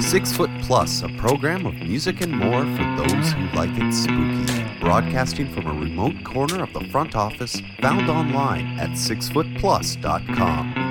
Six Foot Plus, a program of music and more for those who like it spooky. Broadcasting from a remote corner of the front office, found online at sixfootplus.com.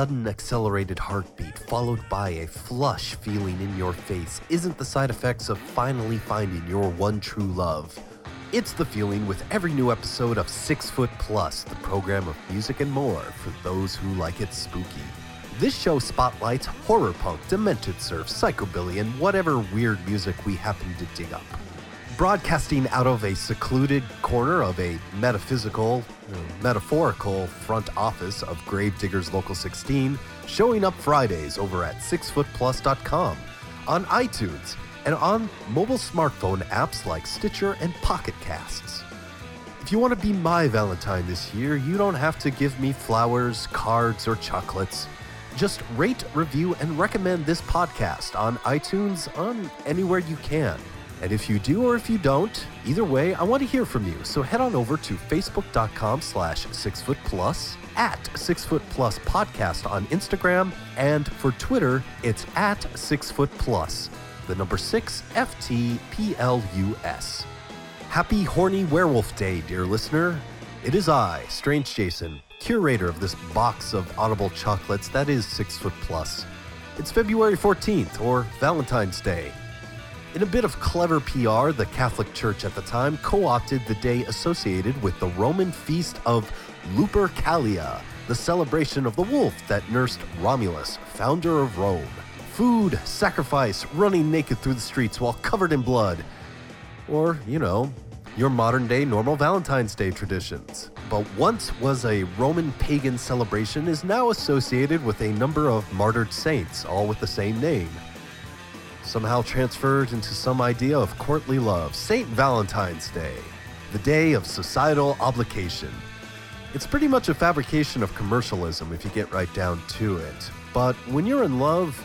sudden accelerated heartbeat, followed by a flush feeling in your face, isn't the side effects of finally finding your one true love. It's the feeling with every new episode of Six Foot Plus, the program of music and more for those who like it spooky. This show spotlights horror punk, demented surf, psychobilly, and whatever weird music we happen to dig up broadcasting out of a secluded corner of a metaphysical, uh, metaphorical front office of Gravediggers Local 16, showing up Fridays over at sixfootplus.com, on iTunes, and on mobile smartphone apps like Stitcher and Pocket Casts. If you want to be my Valentine this year, you don't have to give me flowers, cards, or chocolates. Just rate, review, and recommend this podcast on iTunes on anywhere you can. And if you do or if you don't, either way, I want to hear from you. So head on over to facebook.com slash sixfootplus, at sixfootplus podcast on Instagram, and for Twitter, it's at sixfootplus, the number six F-T-P-L-U-S. Happy Horny Werewolf Day, dear listener. It is I, Strange Jason, curator of this box of audible chocolates that is Six Foot Plus. It's February 14th, or Valentine's Day. In a bit of clever PR, the Catholic Church at the time co opted the day associated with the Roman feast of Lupercalia, the celebration of the wolf that nursed Romulus, founder of Rome. Food, sacrifice, running naked through the streets while covered in blood. Or, you know, your modern day normal Valentine's Day traditions. But once was a Roman pagan celebration is now associated with a number of martyred saints, all with the same name. Somehow transferred into some idea of courtly love, St. Valentine's Day, the day of societal obligation. It's pretty much a fabrication of commercialism if you get right down to it. But when you're in love,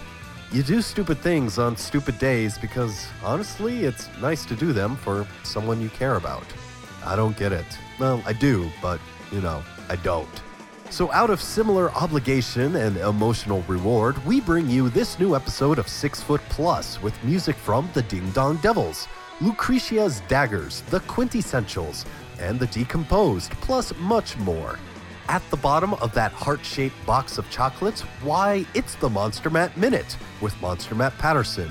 you do stupid things on stupid days because honestly, it's nice to do them for someone you care about. I don't get it. Well, I do, but you know, I don't. So, out of similar obligation and emotional reward, we bring you this new episode of Six Foot Plus with music from the Ding Dong Devils, Lucretia's Daggers, The Quintessentials, and The Decomposed, plus much more. At the bottom of that heart shaped box of chocolates, why, it's the Monster Matt Minute with Monster Matt Patterson.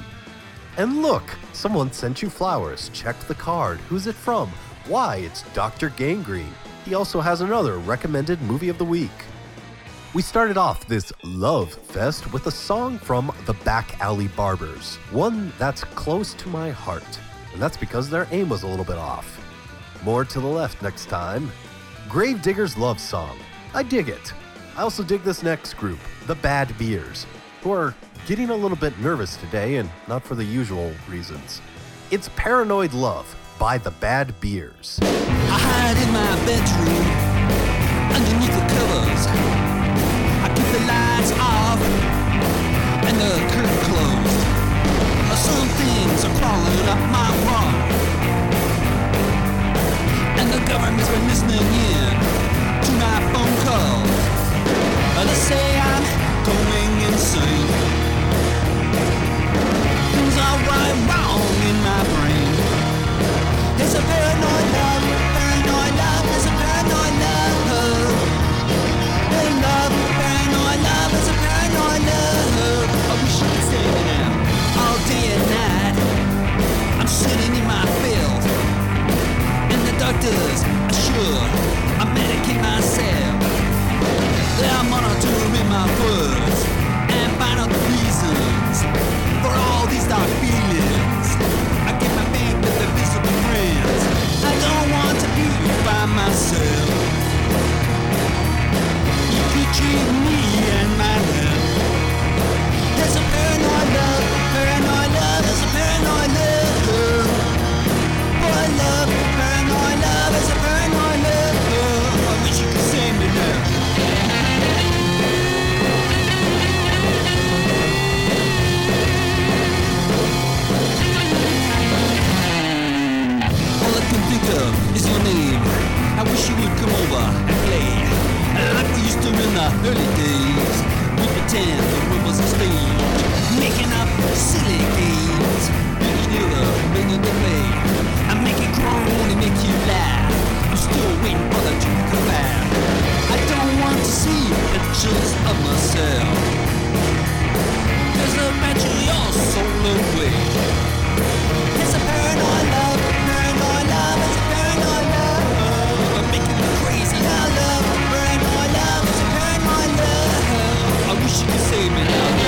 And look, someone sent you flowers. Check the card. Who's it from? Why, it's Dr. Gangrene. He also has another recommended movie of the week. We started off this Love Fest with a song from the Back Alley Barbers, one that's close to my heart, and that's because their aim was a little bit off. More to the left next time. Gravedigger's Love Song. I dig it. I also dig this next group, the Bad Beers, who are getting a little bit nervous today and not for the usual reasons. It's Paranoid Love by the Bad Beers. I hide in my bedroom underneath the covers. I keep the lights off and the curtain closed. Some things are crawling up my wall, and the government's been listening in to my phone calls. They say I'm going insane. Things are wrong in my brain. There's a paranoid sitting in my field, and the doctors are sure I medicate myself. They're monitoring my words and find out the reasons for all these dark feelings. I get my bed with the visible friends. I don't want to be by myself. You could treat me Of is your name. I wish you would come over and play like we used to in the early days. We pretend the room was a stage, making up silly games. Each other, bringing the play. I make it groan and make you laugh. I'm still waiting for the truth to come back. I don't want to see pictures of myself. There's a battery your soul away. Wish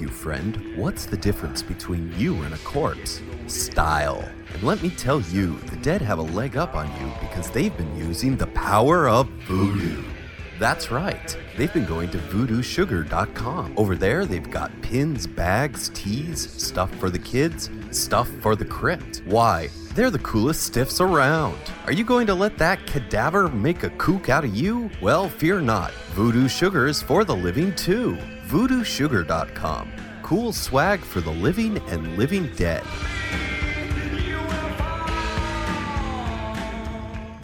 You, friend, what's the difference between you and a corpse? Style. And let me tell you, the dead have a leg up on you because they've been using the power of voodoo. That's right. They've been going to voodoosugar.com. Over there, they've got pins, bags, teas, stuff for the kids, stuff for the crypt. Why? They're the coolest stiffs around. Are you going to let that cadaver make a kook out of you? Well, fear not. Voodoo Sugar is for the living too. voodoosugar.com. Cool swag for the living and living dead.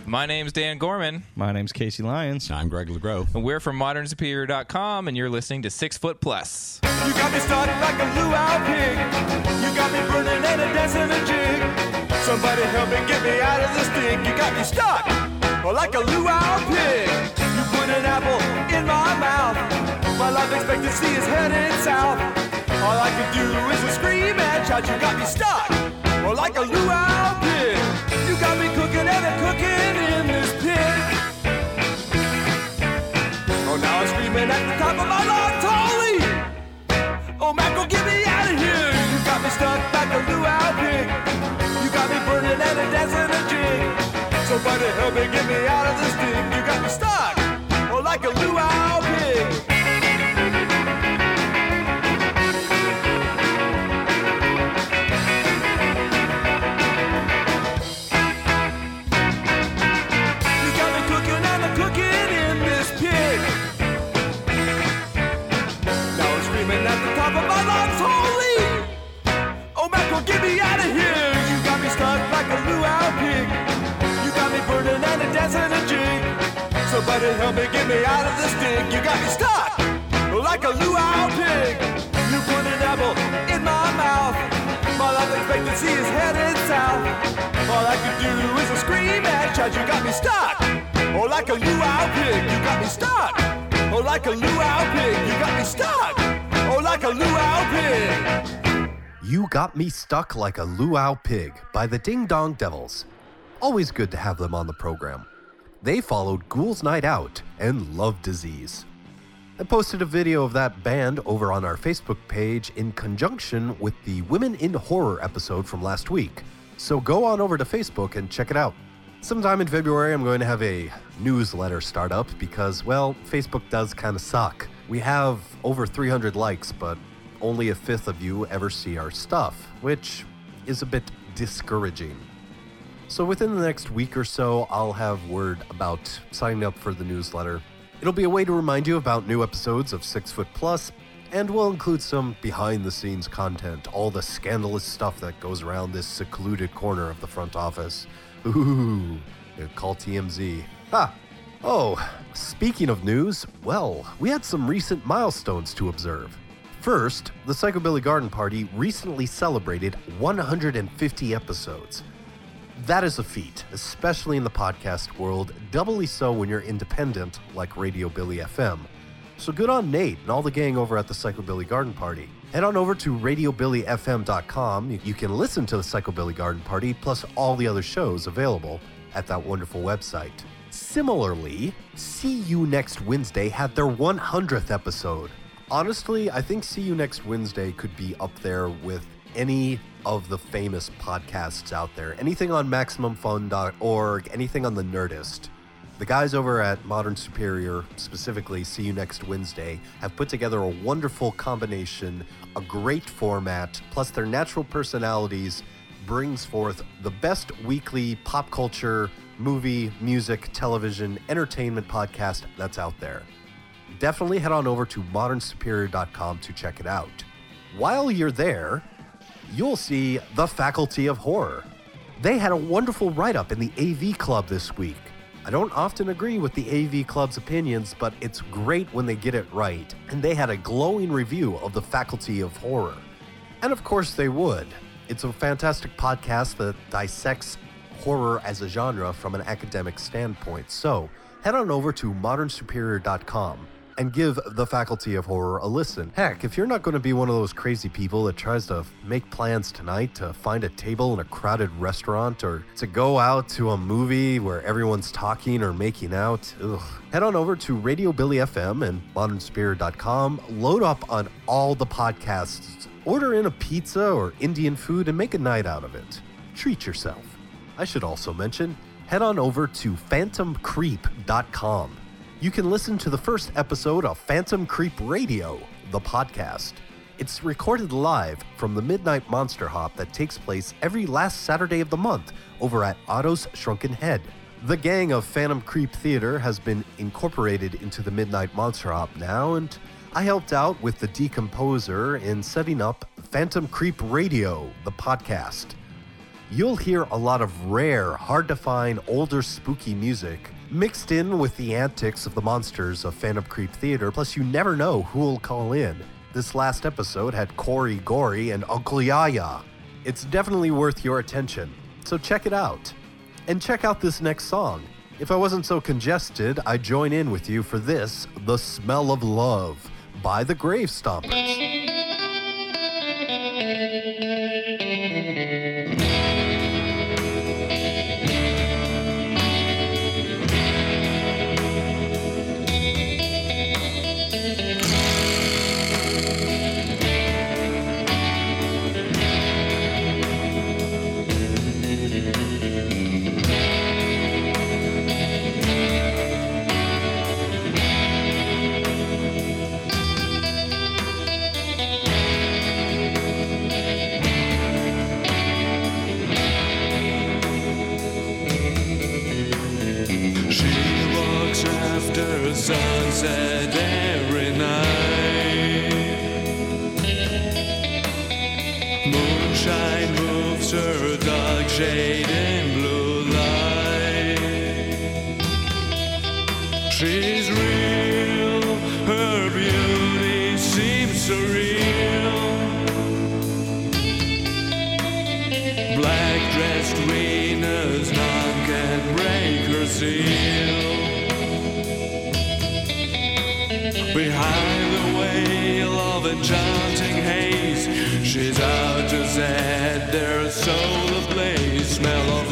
My name's Dan Gorman, My name's Casey Lyons. I'm Greg LeGros. and we're from ModernSuperior.com, and you're listening to Six Foot Plus. You got me stuck like a luau pig. You got me burning and a dancing a jig. Somebody help me get me out of this thing. You got me stuck like a luau pig. You put an apple in my mouth. Life expectancy is headed south. All I can do is a scream and shout. You got me stuck oh, like a luau pig. You got me cooking and a cooking in this pig. Oh, now I'm screaming at the top of my lungs. Holy! Oh, Michael, get me out of here! You got me stuck like a luau pig. You got me burning and a dancing a jig. Somebody help me get me out of this thing. You got me stuck, oh, like a luau Somebody help me get me out of this thing. You got me stuck like a luau pig. You put an apple in my mouth. My life expectancy is headed south. All I can do is a scream and shout. You got me stuck. Oh, like a luau pig. You got me stuck. Oh, like a luau pig. You got me stuck. Oh, like a luau pig. You Got Me Stuck Like a Luau Pig by the Ding Dong Devils. Always good to have them on the program. They followed Ghouls Night Out and Love Disease. I posted a video of that band over on our Facebook page in conjunction with the Women in Horror episode from last week. So go on over to Facebook and check it out. Sometime in February, I'm going to have a newsletter start up because, well, Facebook does kind of suck. We have over 300 likes, but only a fifth of you ever see our stuff, which is a bit discouraging. So within the next week or so, I'll have word about signing up for the newsletter. It'll be a way to remind you about new episodes of Six Foot Plus, and we'll include some behind the scenes content, all the scandalous stuff that goes around this secluded corner of the front office. Ooh, call TMZ. Ha! Oh, speaking of news, well, we had some recent milestones to observe. First, the Psychobilly Garden Party recently celebrated 150 episodes. That is a feat, especially in the podcast world, doubly so when you're independent like Radio Billy FM. So good on Nate and all the gang over at the Psychobilly Garden Party. Head on over to radiobillyfm.com. You- can listen to the Psychobilly Garden Party plus all the other shows available at that wonderful website. Similarly, See You Next Wednesday had their 100th episode. Honestly, I think See You Next Wednesday could be up there with any of the famous podcasts out there. Anything on MaximumFun.org, anything on the Nerdist. The guys over at Modern Superior, specifically See You Next Wednesday, have put together a wonderful combination, a great format, plus their natural personalities brings forth the best weekly pop culture, movie, music, television, entertainment podcast that's out there. definitely head on over to modernsuperior.com to check it out. While you're there, you'll see The Faculty of Horror. They had a wonderful write up in the AV Club this week. I don't often agree with the AV Club's opinions, but it's great when they get it right. And they had a glowing review of The Faculty of Horror. And of course, they would. It's a fantastic podcast that dissects horror as a genre from an academic standpoint. So head on over to modernsuperior.com and give the Faculty of Horror a listen. Heck, if you're not going to be one of those crazy people that tries to make plans tonight to find a table in a crowded restaurant or to go out to a movie where everyone's talking or making out, ugh. head on over to Radio Billy FM and modernsuperior.com, load up on all the podcasts, order in a pizza or Indian food and make a night out of it. Treat yourself. I should also mention, head on over to phantomcreep.com. You can listen to the first episode of Phantom Creep Radio, the podcast. It's recorded live from the Midnight Monster Hop that takes place every last Saturday of the month over at Otto's Shrunken Head. The gang of Phantom Creep Theater has been incorporated into the Midnight Monster Hop now, and I helped out with the decomposer in setting up Phantom Creep Radio, the podcast. You'll hear a lot of rare, hard to find, older spooky music mixed in with the antics of the monsters of Phantom Creep Theater, plus, you never know who'll call in. This last episode had Corey Gory and Uncle Yaya. It's definitely worth your attention, so check it out. And check out this next song. If I wasn't so congested, I'd join in with you for this The Smell of Love by the Grave Stompers. Sunset every night. Moonshine moves her dark shade enchanting haze, she's out to set their soul ablaze. Smell of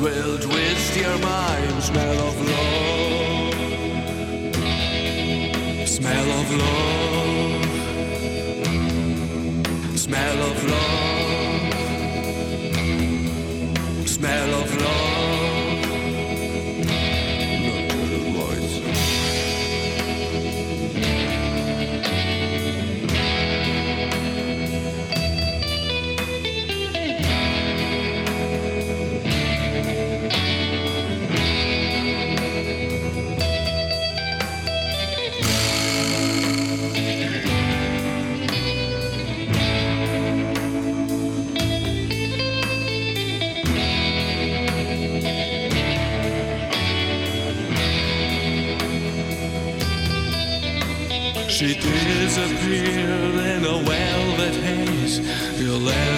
will twist your mind. Smell of love. she disappeared in a velvet haze. You left.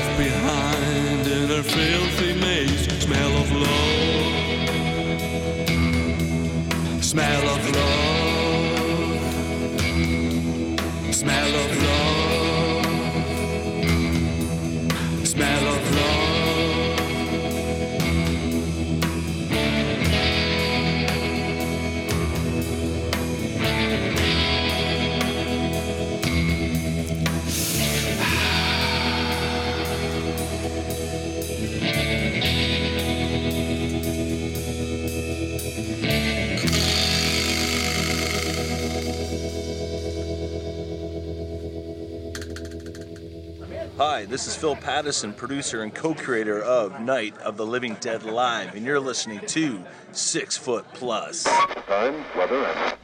This is Phil Pattison, producer and co creator of Night of the Living Dead Live, and you're listening to Six Foot Plus. Time, weather, and.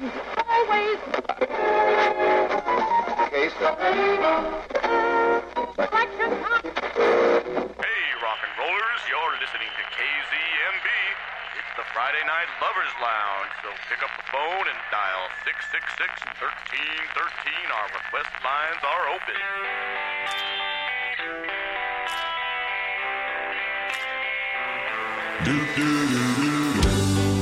Always! Hey, rock and rollers, you're listening to KZMB. It's the Friday Night Lovers Lounge, so pick up the phone and dial 666 do do do do.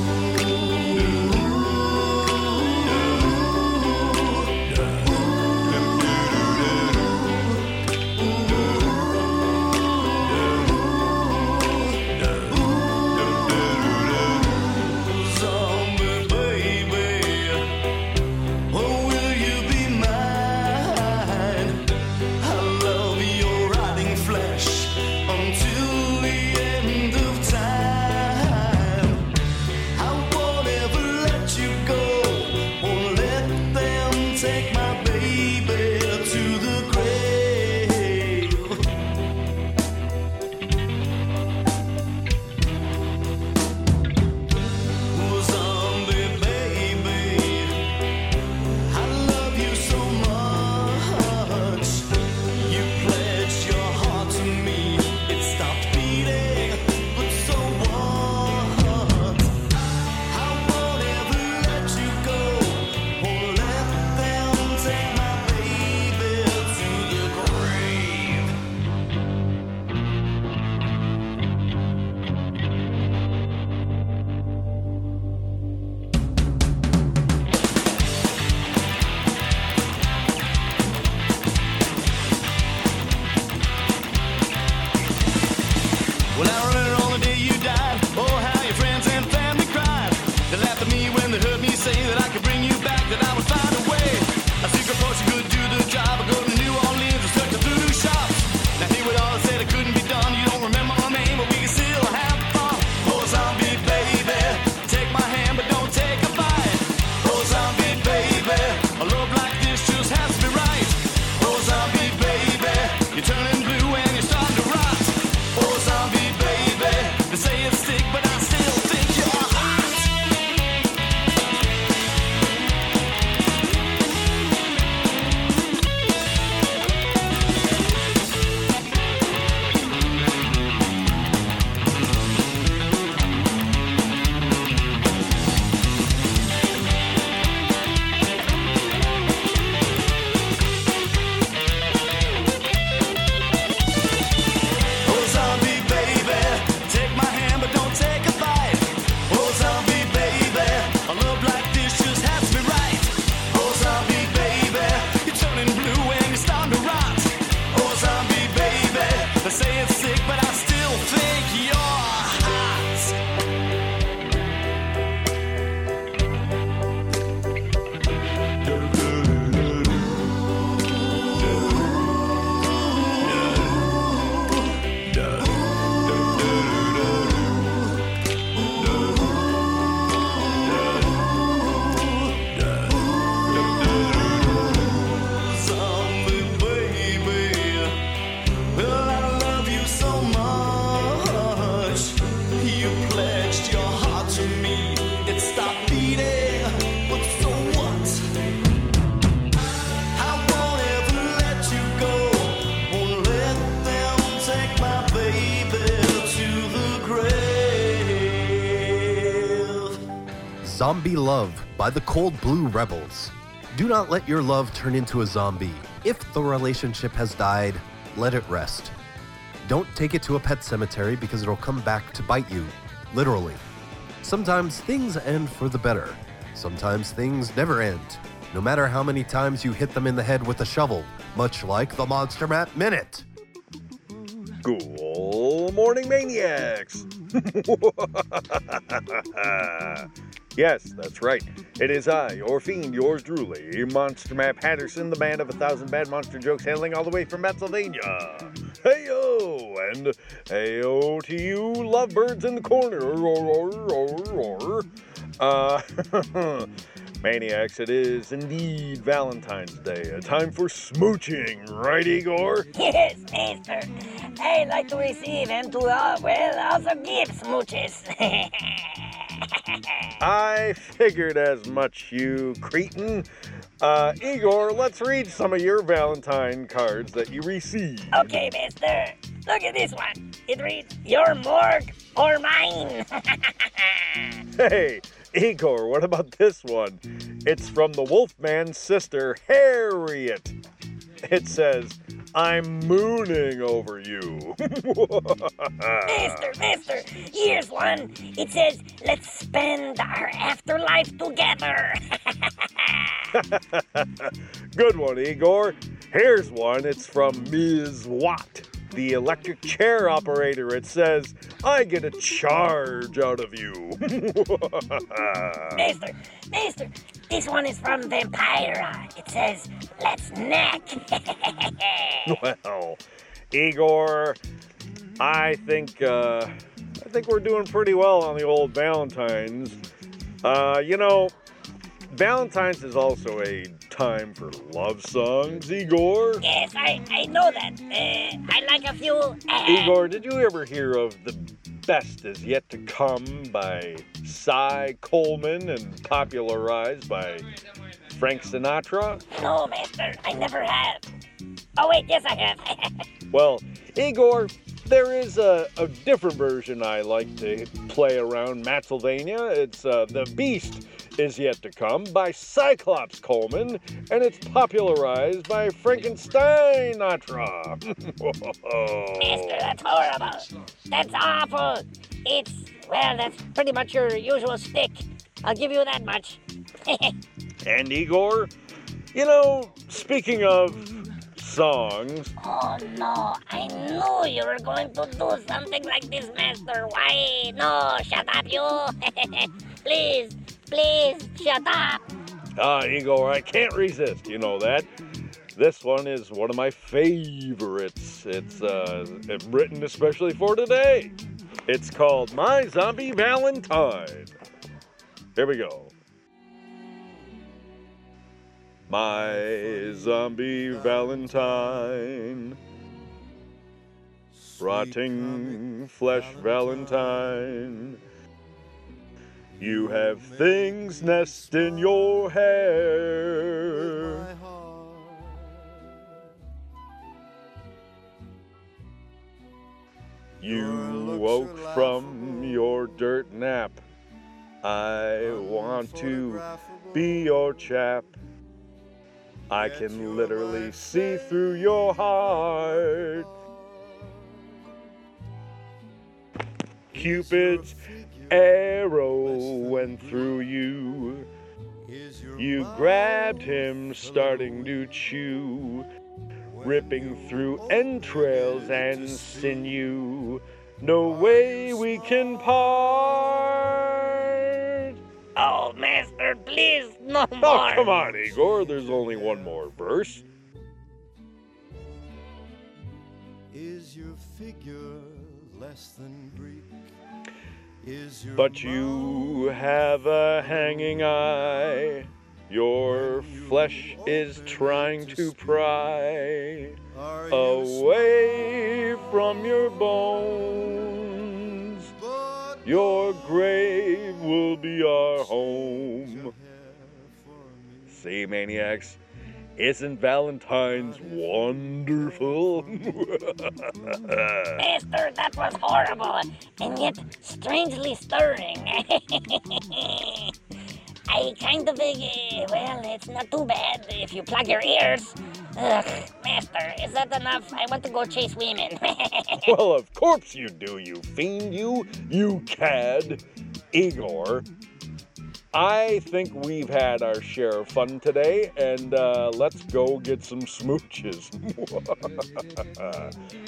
by the Cold Blue Rebels. Do not let your love turn into a zombie. If the relationship has died, let it rest. Don't take it to a pet cemetery because it'll come back to bite you, literally. Sometimes things end for the better. Sometimes things never end, no matter how many times you hit them in the head with a shovel, much like the Monster Matt Minute. Good morning, maniacs! yes, that's right. It is I, your fiend, yours truly, Monster Matt Patterson, the man of a thousand bad monster jokes, hailing all the way from Pennsylvania. Heyo, and heyo to you, lovebirds in the corner. Roar, roar, roar. Uh, maniacs, it is indeed Valentine's Day, a time for smooching, right, Igor? Yes, mister. I like to receive and to, uh, well, also give smooches. I figured as much, you cretin. Uh, Igor, let's read some of your Valentine cards that you received. okay, mister. Look at this one. It reads, Your morgue or mine. Hey, Igor, what about this one? It's from the Wolfman's sister, Harriet. It says, I'm mooning over you. mister, mister, here's one. It says, Let's spend our afterlife together. Good one, Igor. Here's one. It's from Ms. Watt, the electric chair operator. It says, I get a charge out of you. mister, mister, this one is from Vampira. It says, Let's neck. well, Igor, I think uh, I think we're doing pretty well on the old Valentine's. Uh, you know, Valentine's is also a time for love songs, Igor. yes, I, I know that. Uh, I like a few. Uh, Igor, did you ever hear of The Best Is Yet to Come by Cy Coleman and popularized by Frank Sinatra? No, mister, I never have. Oh, wait, yes, I have. Well, Igor, there is a, a different version I like to play around Matsylvania. It's uh, The Beast is Yet to Come by Cyclops Coleman, and it's popularized by Frankenstein Sinatra. Mister, that's horrible. That's awful. It's, well, that's pretty much your usual stick. I'll give you that much. and Igor, you know, speaking of songs, oh, no. I knew you were going to do something like this, Master. Why? No, shut up, you. please, please, shut up. Ah, Igor, I can't resist. You know that. This one is one of my favorites. It's uh, written especially for today. It's called My Zombie Valentine. Here we go. My zombie Valentine. Rotting flesh Valentine. You have things nest in your hair. You woke from your dirt nap. I want to be your chap. I can literally see through your heart. Cupid's arrow went through you. You grabbed him, starting to chew, ripping through entrails and sinew. No way we can part. Oh, Master, please, no Oh, come on, Igor. There's only one more verse. Is your figure less than Greek? Is your But you have a hanging eye. Your flesh is trying to pry away from your bones. Our home. See, maniacs, isn't Valentine's wonderful? Master, that was horrible, and yet strangely stirring. I kind of, uh, well, it's not too bad if you plug your ears. Ugh, Master, is that enough? I want to go chase women. well, of course you do, you fiend, you, you cad. Igor, I think we've had our share of fun today, and uh, let's go get some smooches.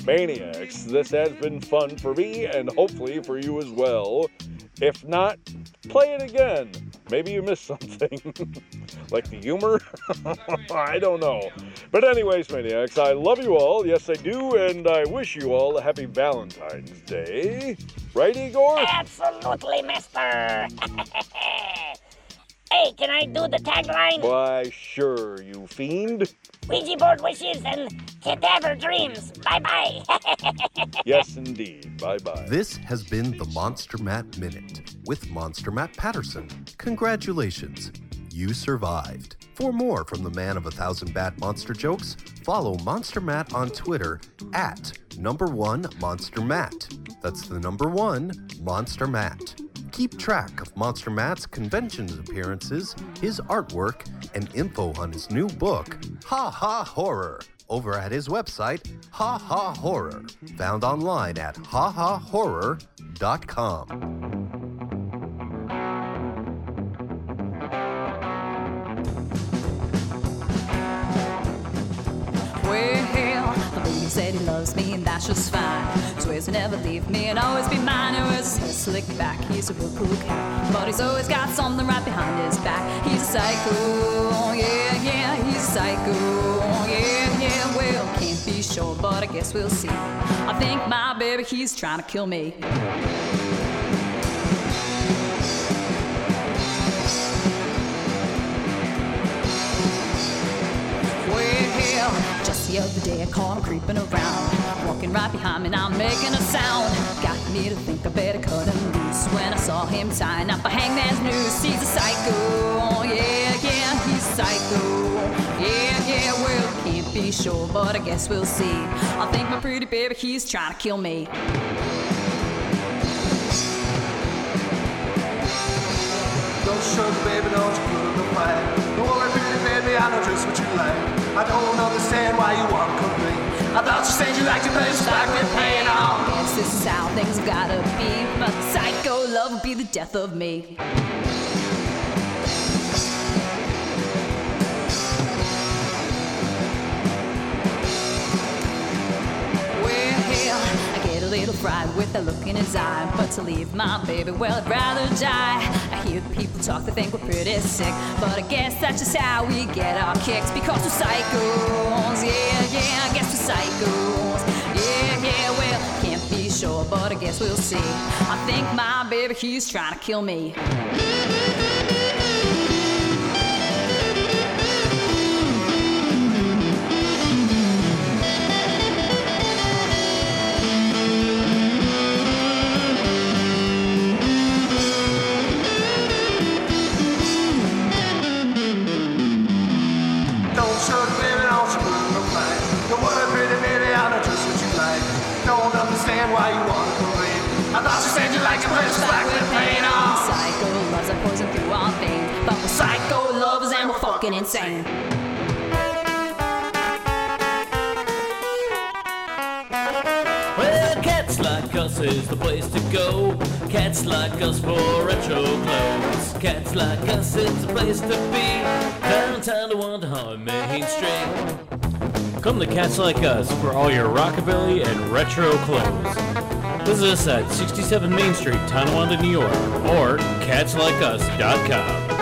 Maniacs, this has been fun for me, and hopefully for you as well. If not, play it again. Maybe you missed something. like the humor? I don't know. But, anyways, Maniacs, I love you all. Yes, I do. And I wish you all a happy Valentine's Day. Right, Igor? Absolutely, Master. hey, can I do the tagline? Why, sure, you fiend. Ouija board wishes and cadaver dreams. Bye bye. Yes, indeed. Bye bye. This has been the Monster Matt Minute with Monster Matt Patterson. Congratulations, you survived. For more from the man of a thousand bad monster jokes, follow Monster Matt on Twitter at number one Monster Matt. That's the number one Monster Matt. Keep track of Monster Matt's conventions appearances, his artwork, and info on his new book, Ha Ha Horror, over at his website, Ha Ha Horror, found online at hahahorror.com. said he loves me and that's just fine. Swears to never leave me and always be mine. He his hair slicked back. He's a real cool cat, but he's always got something right behind his back. He's a psycho, oh yeah, yeah. He's a psycho, oh yeah, yeah. Well, can't be sure, but I guess we'll see. I think my baby, he's trying to kill me. The other day I caught him creeping around, walking right behind me, now making a sound. Got me to think I better cut him loose. When I saw him tying up a hangman's noose, he's a psycho. Oh, yeah, yeah, he's psycho. Yeah, yeah, well, can't be sure, but I guess we'll see. I think my pretty baby, he's trying to kill me. Don't sugar, baby, don't you put up a fight. Don't worry, pretty baby, I know just what you like. I don't understand why you want to complain. I thought you said you liked to place back with pain on. Guess this is how things gotta be. But psycho love will be the death of me. Little fried with the look in his eye. But to leave my baby, well, I'd rather die. I hear people talk, they think we're pretty sick. But I guess that's just how we get our kicks. Because we're psychos, yeah, yeah, I guess we're psychos. Yeah, yeah, well, can't be sure, but I guess we'll see. I think my baby, he's trying to kill me. I thought you said you liked your place back with pain on. Psycho loves are poison through our veins. But we're psycho lovers and we're fucking insane. Well, cats like us is the place to go. Cats like us for retro clothes. Cats like us is the place to be. Downtown Tonawanda Main Street. Come to Cats Like Us for all your rockabilly and retro clothes. Visit us at 67 Main Street, Tonawanda, New York, or catslikeus.com.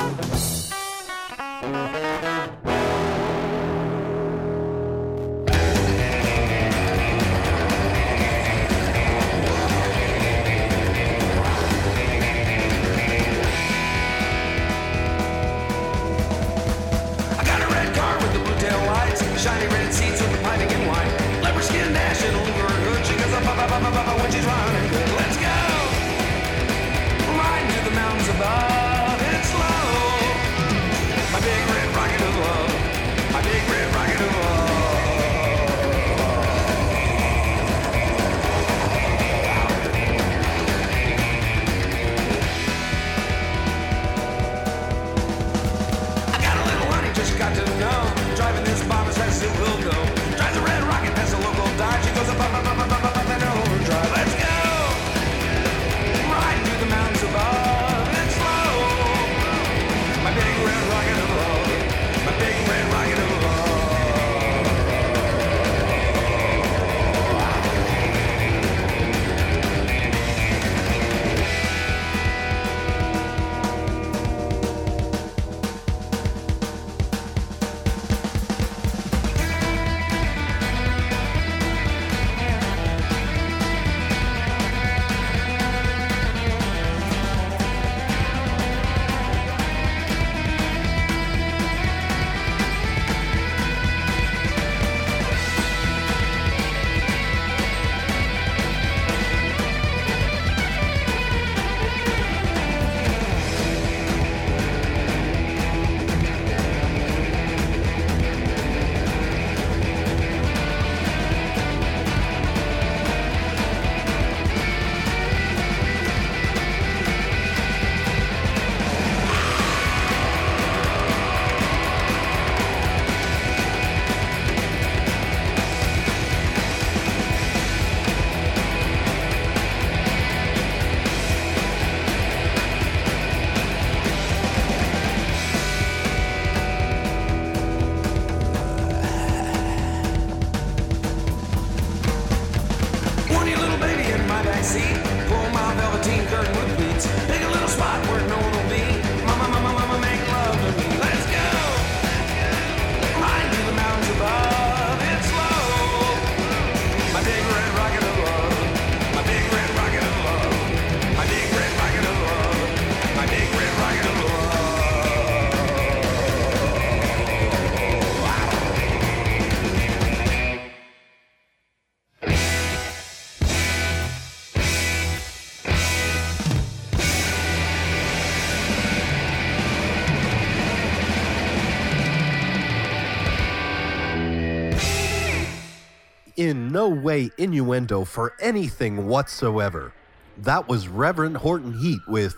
no way innuendo for anything whatsoever. That was Reverend Horton Heat with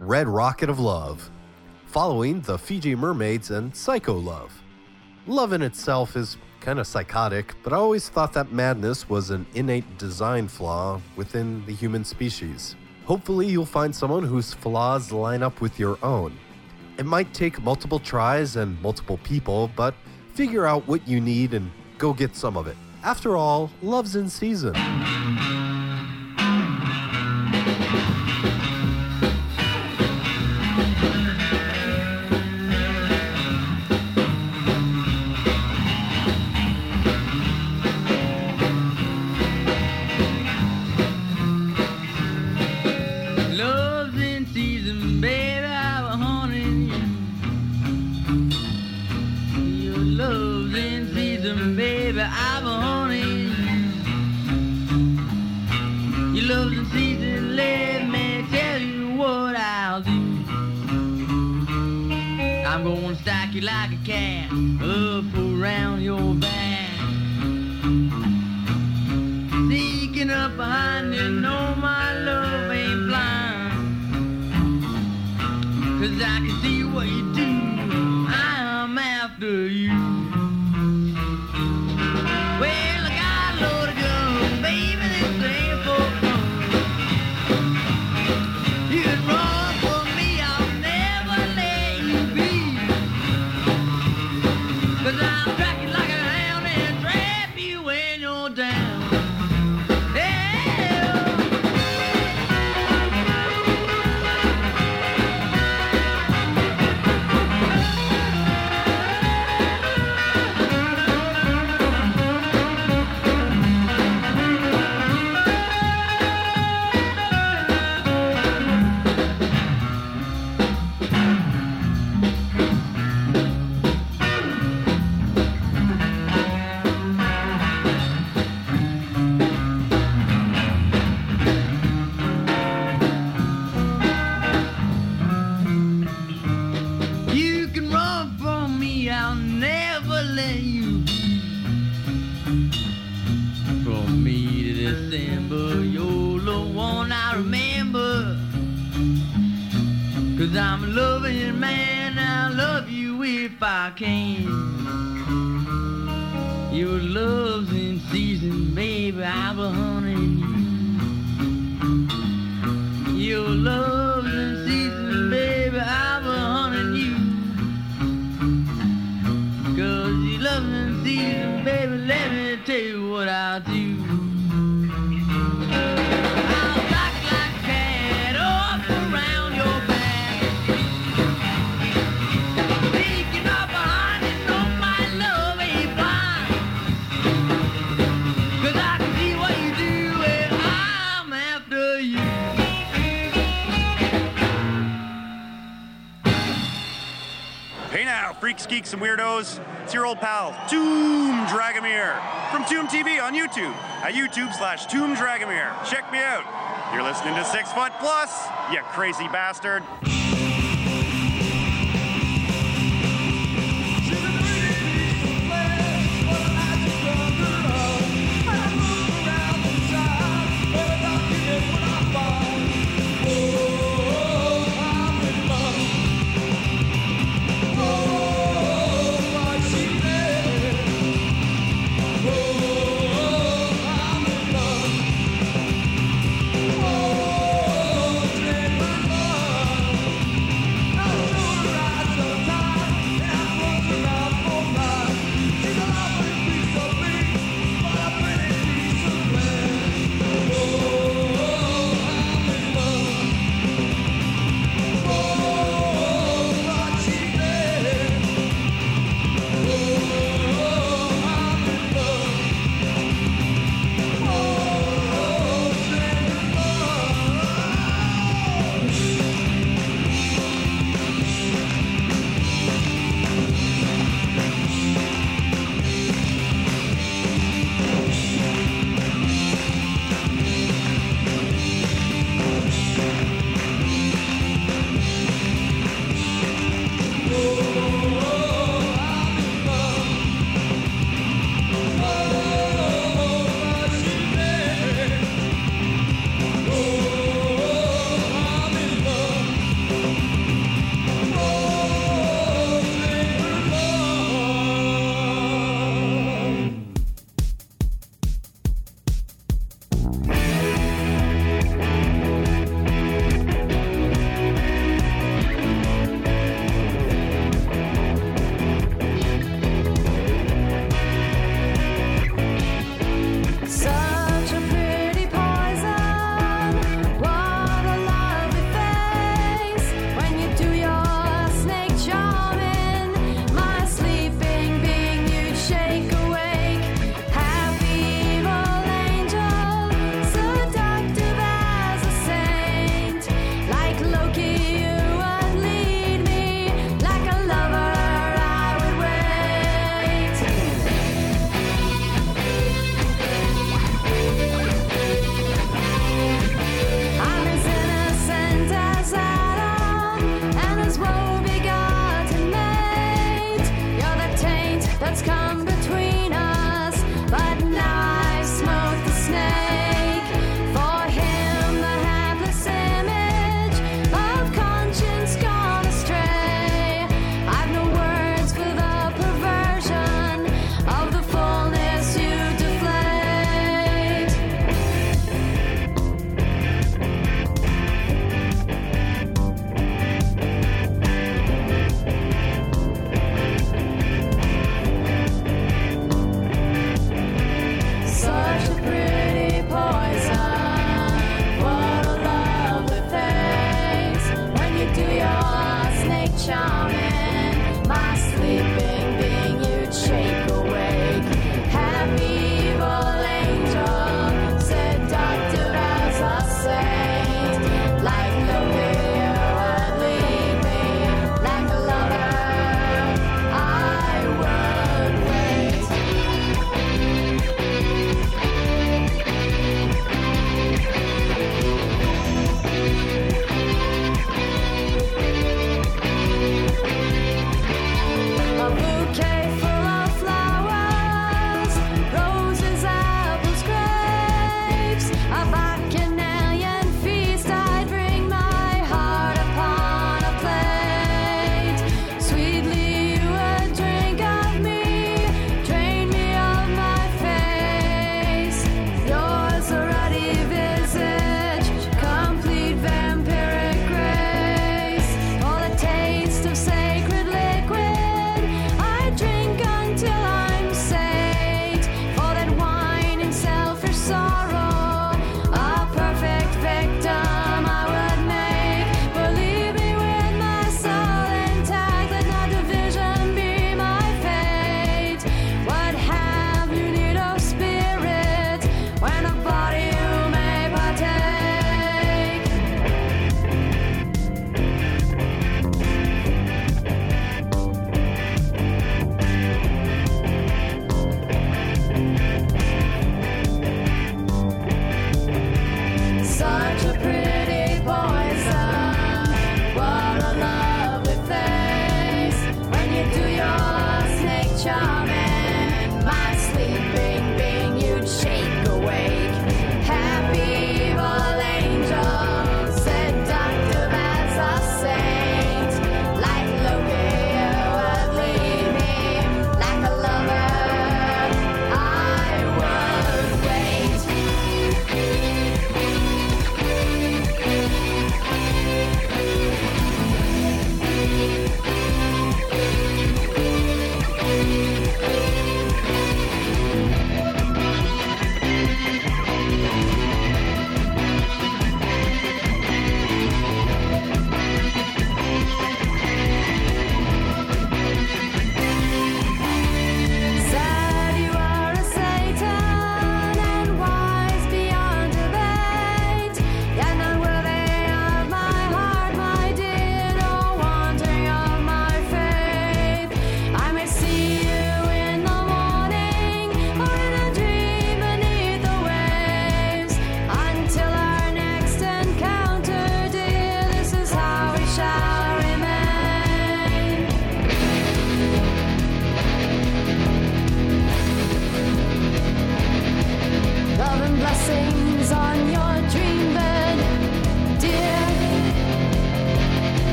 Red Rocket of Love, following the Fiji Mermaids and Psycho Love. Love in itself is kind of psychotic, but I always thought that madness was an innate design flaw within the human species. Hopefully, you'll find someone whose flaws line up with your own. It might take multiple tries and multiple people, but figure out what you need and go get some of it. After all, love's in season. I can. Your love's in season, baby, I've been freaks, geeks, and weirdos. It's your old pal, Tomb Dragomir, from Tomb TV on YouTube, at YouTube slash Tomb Dragomir. Check me out. You're listening to Six Foot Plus, you crazy bastard.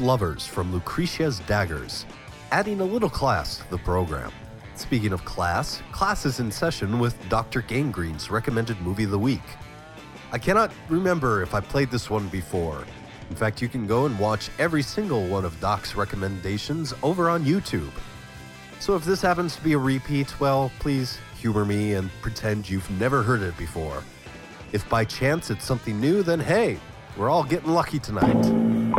Lovers from Lucretia's Daggers, adding a little class to the program. Speaking of class, class is in session with Dr. Gangrene's recommended movie of the week. I cannot remember if I played this one before. In fact, you can go and watch every single one of Doc's recommendations over on YouTube. So if this happens to be a repeat, well, please humor me and pretend you've never heard it before. If by chance it's something new, then hey, we're all getting lucky tonight.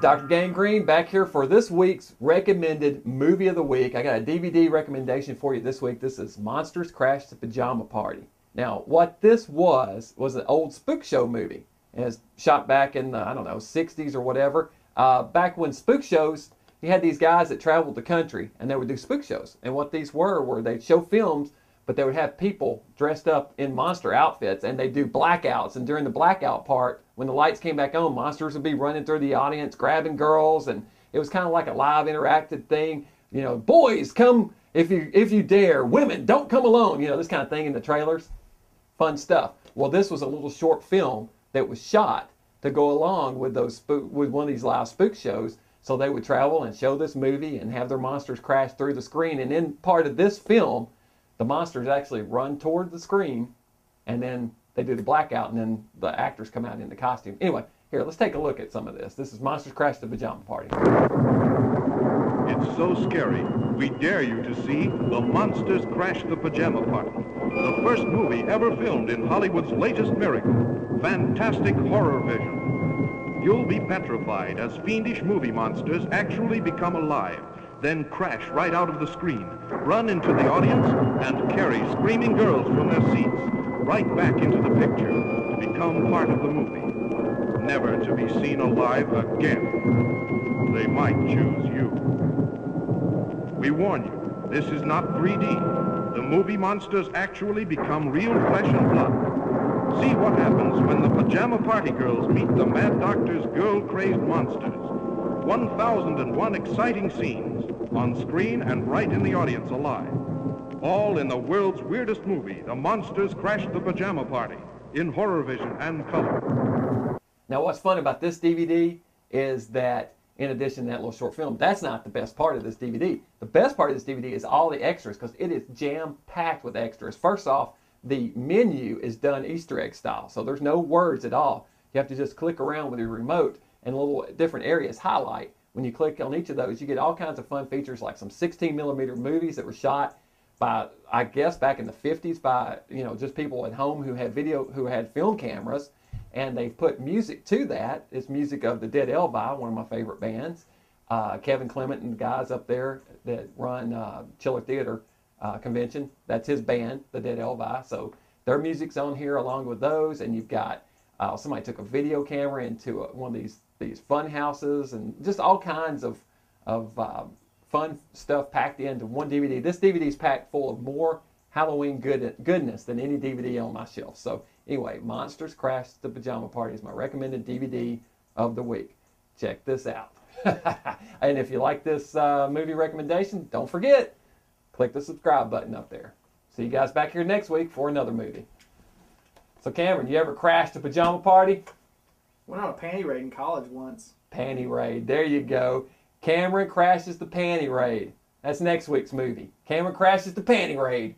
Dr. Gangrene back here for this week's recommended movie of the week. I got a DVD recommendation for you this week. This is Monsters Crash the Pajama Party. Now, what this was was an old spook show movie. And it's shot back in the, I don't know, 60s or whatever. Uh, back when spook shows, you had these guys that traveled the country and they would do spook shows. And what these were were they'd show films, but they would have people dressed up in monster outfits and they'd do blackouts. And during the blackout part, when the lights came back on, monsters would be running through the audience, grabbing girls, and it was kind of like a live interactive thing. You know, boys, come if you if you dare. Women, don't come alone. You know, this kind of thing in the trailers. Fun stuff. Well, this was a little short film that was shot to go along with those spook with one of these live spook shows. So they would travel and show this movie and have their monsters crash through the screen. And in part of this film, the monsters actually run toward the screen, and then they do the blackout, and then the actors come out in the costume. Anyway, here, let's take a look at some of this. This is Monsters Crash the Pajama Party. It's so scary, we dare you to see The Monsters Crash the Pajama Party, the first movie ever filmed in Hollywood's latest miracle, fantastic horror vision. You'll be petrified as fiendish movie monsters actually become alive, then crash right out of the screen, run into the audience, and carry screaming girls from their seats right back into the picture to become part of the movie, never to be seen alive again. They might choose you. We warn you, this is not 3D. The movie monsters actually become real flesh and blood. See what happens when the pajama party girls meet the Mad Doctor's girl-crazed monsters. 1,001 exciting scenes on screen and right in the audience alive. All in the world's weirdest movie, The Monsters Crash the Pajama Party, in horror vision and color. Now, what's fun about this DVD is that, in addition to that little short film, that's not the best part of this DVD. The best part of this DVD is all the extras because it is jam packed with extras. First off, the menu is done Easter egg style, so there's no words at all. You have to just click around with your remote and little different areas highlight. When you click on each of those, you get all kinds of fun features like some 16 millimeter movies that were shot by, I guess, back in the 50s by, you know, just people at home who had video, who had film cameras and they've put music to that. It's music of the Dead Elvi, one of my favorite bands. Uh, Kevin Clement and the guys up there that run uh, Chiller Theater uh, Convention, that's his band, the Dead Elvi. So their music's on here along with those, and you've got uh, somebody took a video camera into a, one of these these fun houses and just all kinds of of uh, fun stuff packed into one DVD. This DVD is packed full of more Halloween good, goodness than any DVD on my shelf. So anyway, Monsters Crash the Pajama Party is my recommended DVD of the week. Check this out. and if you like this uh, movie recommendation, don't forget, click the subscribe button up there. See you guys back here next week for another movie. So Cameron, you ever crashed a pajama party? Went on a panty raid in college once. Panty raid. There you go. Cameron crashes the panty raid. That's next week's movie. Cameron crashes the panty raid.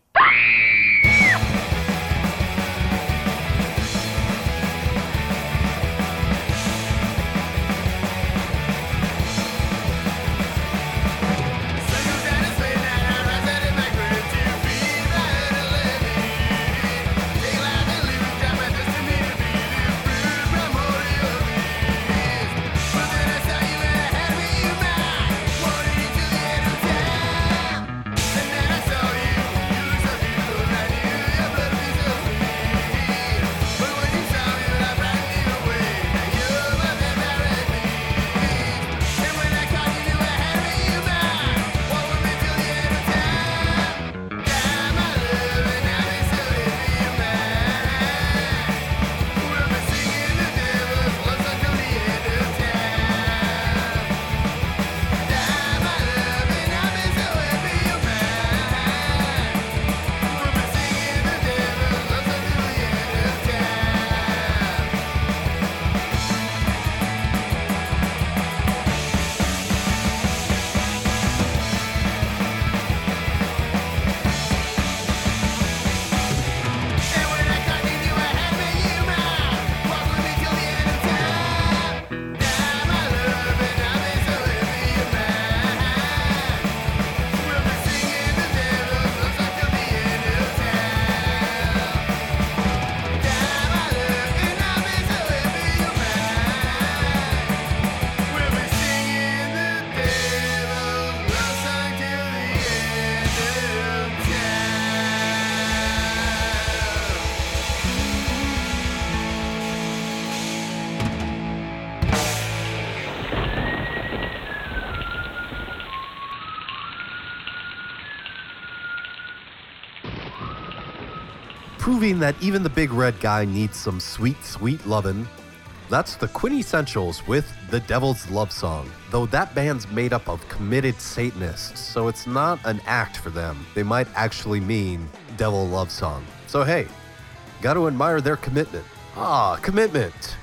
Proving that even the big red guy needs some sweet, sweet lovin'. That's the Quintessentials with The Devil's Love Song. Though that band's made up of committed Satanists, so it's not an act for them. They might actually mean Devil Love Song. So hey, gotta admire their commitment. Ah, commitment.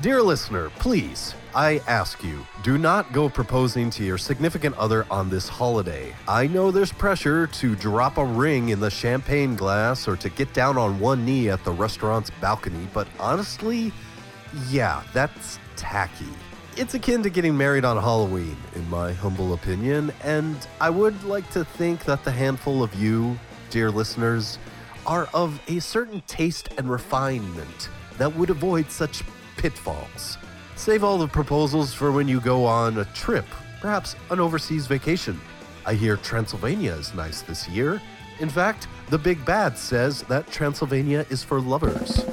Dear listener, please, I ask you, do not go proposing to your significant other on this holiday. I know there's pressure to drop a ring in the champagne glass or to get down on one knee at the restaurant's balcony, but honestly, yeah, that's tacky. It's akin to getting married on Halloween, in my humble opinion, and I would like to think that the handful of you, dear listeners, are of a certain taste and refinement that would avoid such pitfalls. Save all the proposals for when you go on a trip, perhaps an overseas vacation. I hear Transylvania is nice this year. In fact, the Big Bad says that Transylvania is for lovers.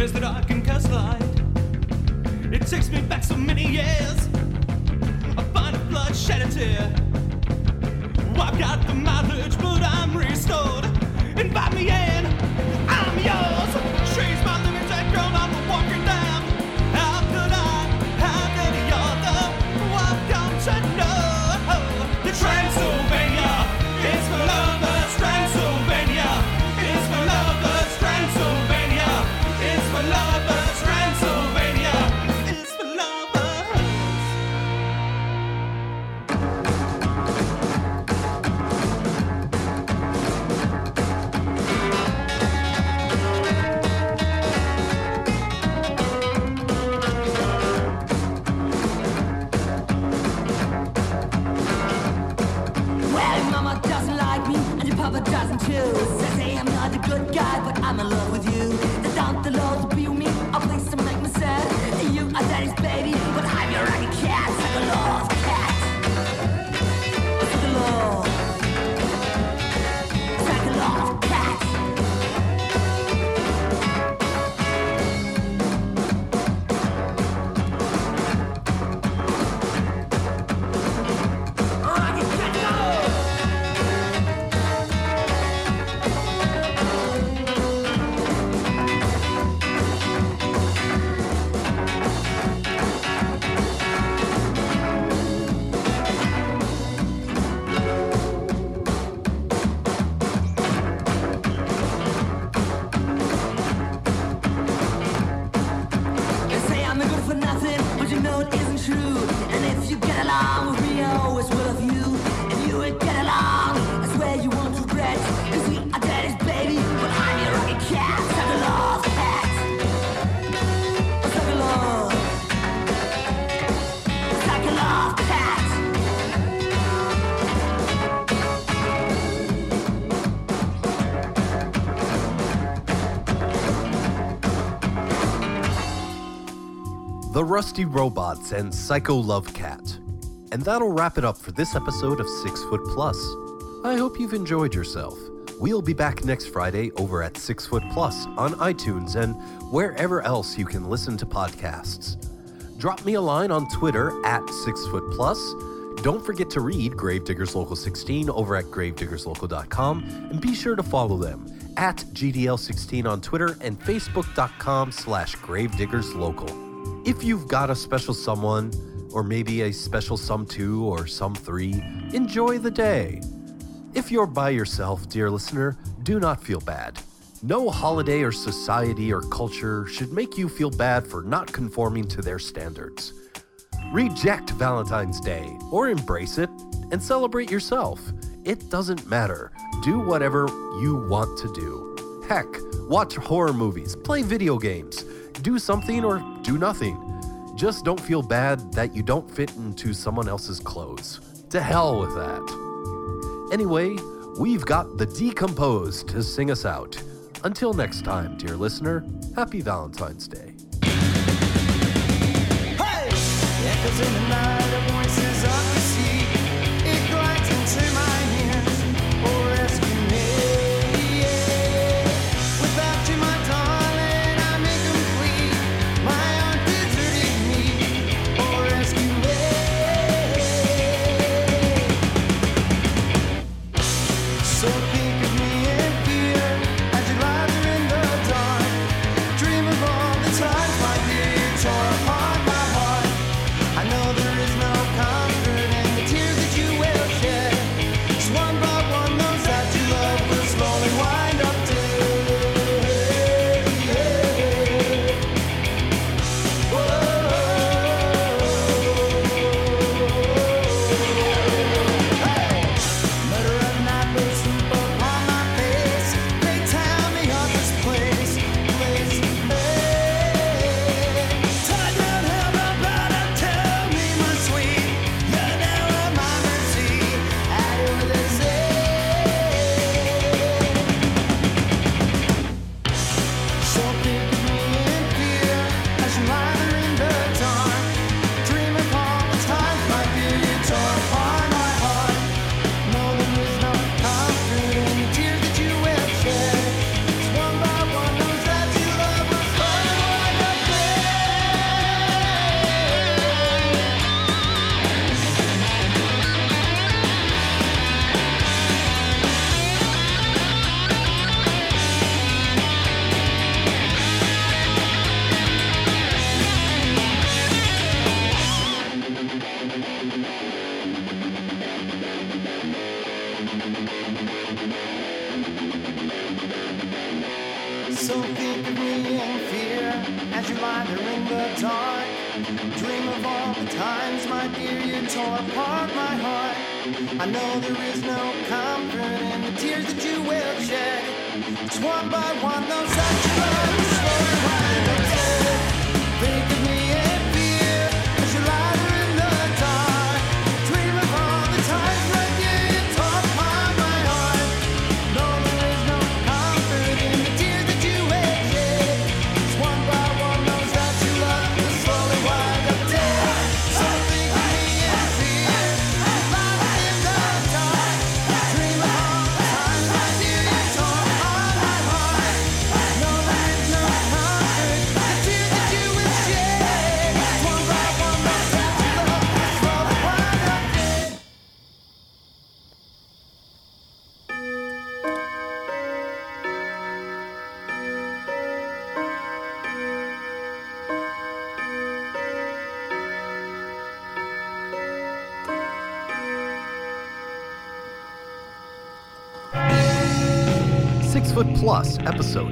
Raise the dark and cast light. It takes me back so many years. I find a bloodshed tear. I've got the mileage, but I'm restored. Invite me in, I'm yours. Rusty Robots and Psycho Love Cat. And that'll wrap it up for this episode of Six Foot Plus. I hope you've enjoyed yourself. We'll be back next Friday over at Six Foot Plus on iTunes and wherever else you can listen to podcasts. Drop me a line on Twitter at Six Foot Plus. Don't forget to read Gravediggers Local 16 over at gravediggerslocal.com and be sure to follow them at GDL16 on Twitter and Facebook.com slash gravediggerslocal. If you've got a special someone, or maybe a special some two or some three, enjoy the day. If you're by yourself, dear listener, do not feel bad. No holiday or society or culture should make you feel bad for not conforming to their standards. Reject Valentine's Day or embrace it and celebrate yourself. It doesn't matter. Do whatever you want to do. Heck, watch horror movies, play video games, do something or do nothing. Just don't feel bad that you don't fit into someone else's clothes. To hell with that. Anyway, we've got the Decomposed to sing us out. Until next time, dear listener, happy Valentine's Day. Echoes in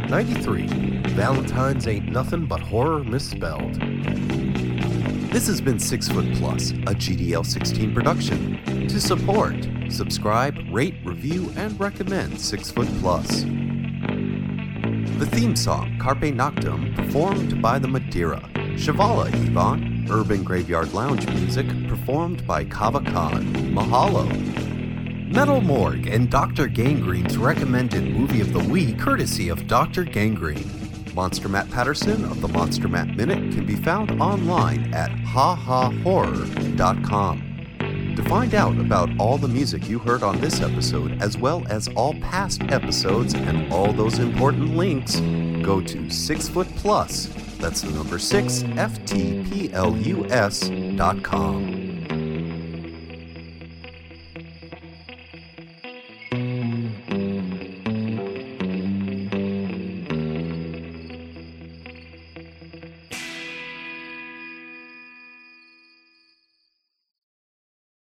93 Valentine's Ain't Nothing But Horror Misspelled. This has been Six Foot Plus, a GDL 16 production. To support, subscribe, rate, review, and recommend Six Foot Plus. The theme song, Carpe Noctem, performed by the Madeira. Shivala Yvonne, Urban Graveyard Lounge music, performed by Kava Kon. Mahalo. Metal Morgue and Dr. Gangrene's recommended movie of the week, courtesy of Dr. Gangrene. Monster Matt Patterson of the Monster Matt Minute can be found online at hahahorror.com. To find out about all the music you heard on this episode, as well as all past episodes and all those important links, go to Six Foot That's the number six, F T P L U S dot com.